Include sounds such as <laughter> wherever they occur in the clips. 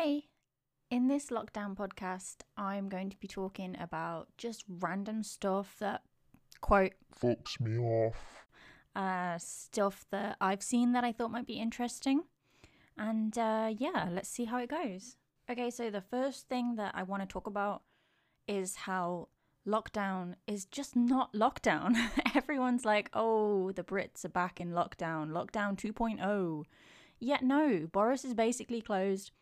Hey, in this lockdown podcast, I'm going to be talking about just random stuff that, quote, fucks me off. uh, stuff that I've seen that I thought might be interesting. And uh, yeah, let's see how it goes. Okay, so the first thing that I want to talk about is how lockdown is just not lockdown. <laughs> Everyone's like, oh, the Brits are back in lockdown, lockdown 2.0. Yet no, Boris is basically closed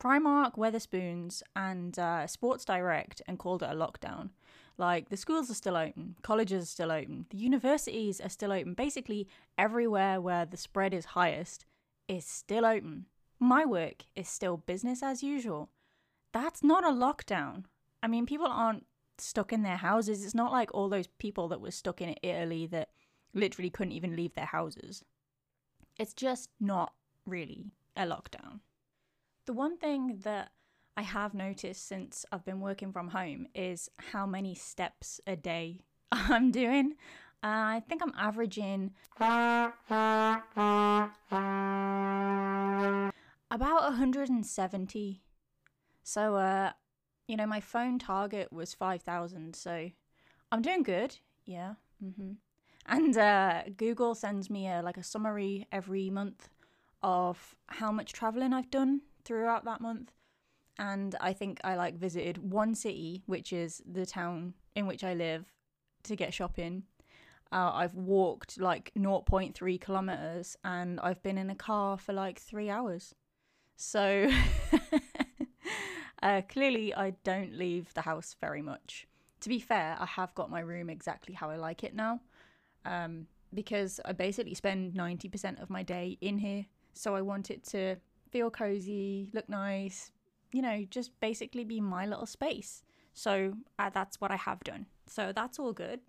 Primark, Wetherspoons, and uh, Sports Direct and called it a lockdown. Like the schools are still open, colleges are still open, the universities are still open. Basically, everywhere where the spread is highest is still open. My work is still business as usual. That's not a lockdown. I mean, people aren't stuck in their houses. It's not like all those people that were stuck in Italy that literally couldn't even leave their houses. It's just not really a lockdown. The one thing that I have noticed since I've been working from home is how many steps a day <laughs> I'm doing. Uh, I think I'm averaging about 170. So, uh, you know, my phone target was 5,000. So I'm doing good. Yeah. hmm And uh, Google sends me a, like a summary every month of how much traveling I've done throughout that month. And I think I like visited one city, which is the town in which I live, to get shopping. Uh, I've walked like 0.3 kilometers and I've been in a car for like three hours. So <laughs> uh, clearly, I don't leave the house very much. To be fair, I have got my room exactly how I like it now um, because I basically spend 90% of my day in here. So I want it to feel cozy, look nice, you know, just basically be my little space. So uh, that's what I have done. So that's all good.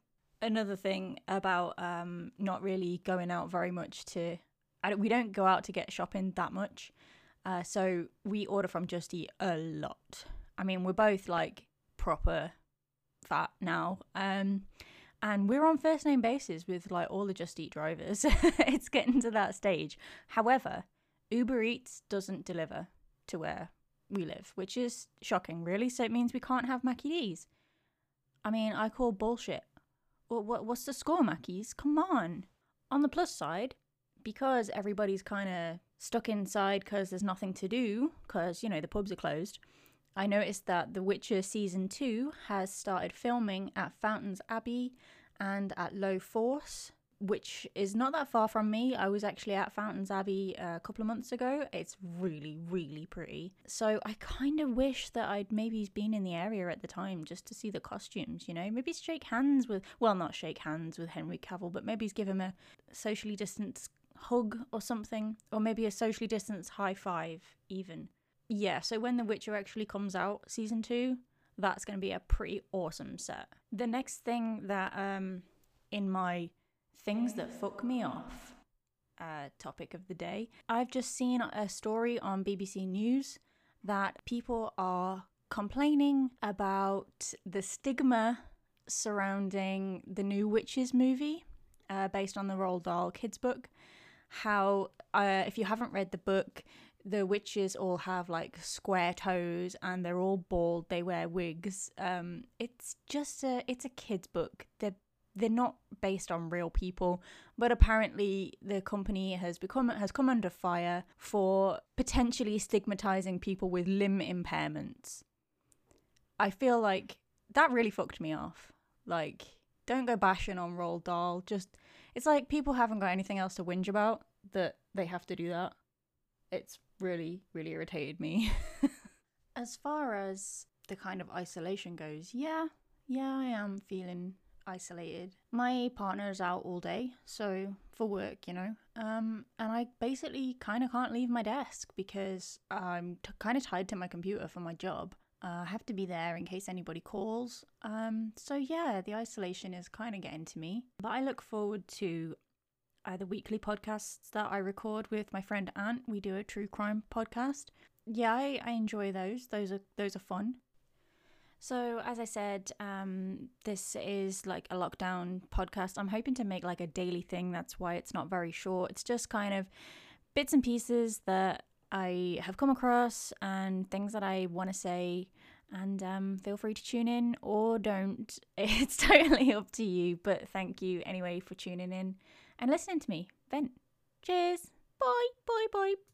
Another thing about um, not really going out very much to, don't, we don't go out to get shopping that much. Uh, so we order from Just Eat a lot. I mean, we're both like proper fat now. Um, and we're on first name basis with like all the Just Eat drivers. <laughs> it's getting to that stage. However, Uber Eats doesn't deliver to where we live, which is shocking, really. So it means we can't have Mackie D's. I mean, I call bullshit. What, what what's the score, Mackies? Come on. On the plus side, because everybody's kind of stuck inside because there's nothing to do, because you know the pubs are closed. I noticed that The Witcher season two has started filming at Fountains Abbey and at Low Force, which is not that far from me. I was actually at Fountains Abbey uh, a couple of months ago. It's really, really pretty. So I kind of wish that I'd maybe been in the area at the time just to see the costumes, you know? Maybe shake hands with, well, not shake hands with Henry Cavill, but maybe give him a socially distanced hug or something, or maybe a socially distanced high five, even. Yeah, so when The Witcher actually comes out, season two, that's going to be a pretty awesome set. The next thing that, um, in my things that fuck me off uh, topic of the day, I've just seen a story on BBC News that people are complaining about the stigma surrounding the new Witches movie uh, based on the Roald Dahl kids book. How, uh, if you haven't read the book, the witches all have like square toes and they're all bald. They wear wigs. Um, it's just a it's a kids book. They're they're not based on real people, but apparently the company has become has come under fire for potentially stigmatizing people with limb impairments. I feel like that really fucked me off. Like, don't go bashing on Roald Dahl. Just it's like people haven't got anything else to whinge about that they have to do that. It's really, really irritated me. <laughs> as far as the kind of isolation goes, yeah, yeah, I am feeling isolated. My partner's out all day, so for work, you know. Um, and I basically kind of can't leave my desk because I'm t- kind of tied to my computer for my job. Uh, I have to be there in case anybody calls. Um, so yeah, the isolation is kind of getting to me. But I look forward to uh, the weekly podcasts that I record with my friend Ant. We do a true crime podcast. Yeah, I, I enjoy those. Those are those are fun. So as I said, um, this is like a lockdown podcast. I'm hoping to make like a daily thing. That's why it's not very short. It's just kind of bits and pieces that I have come across and things that I want to say. And um, feel free to tune in or don't. <laughs> It's totally up to you. But thank you anyway for tuning in and listening to me vent. Cheers. Bye. Bye. Bye.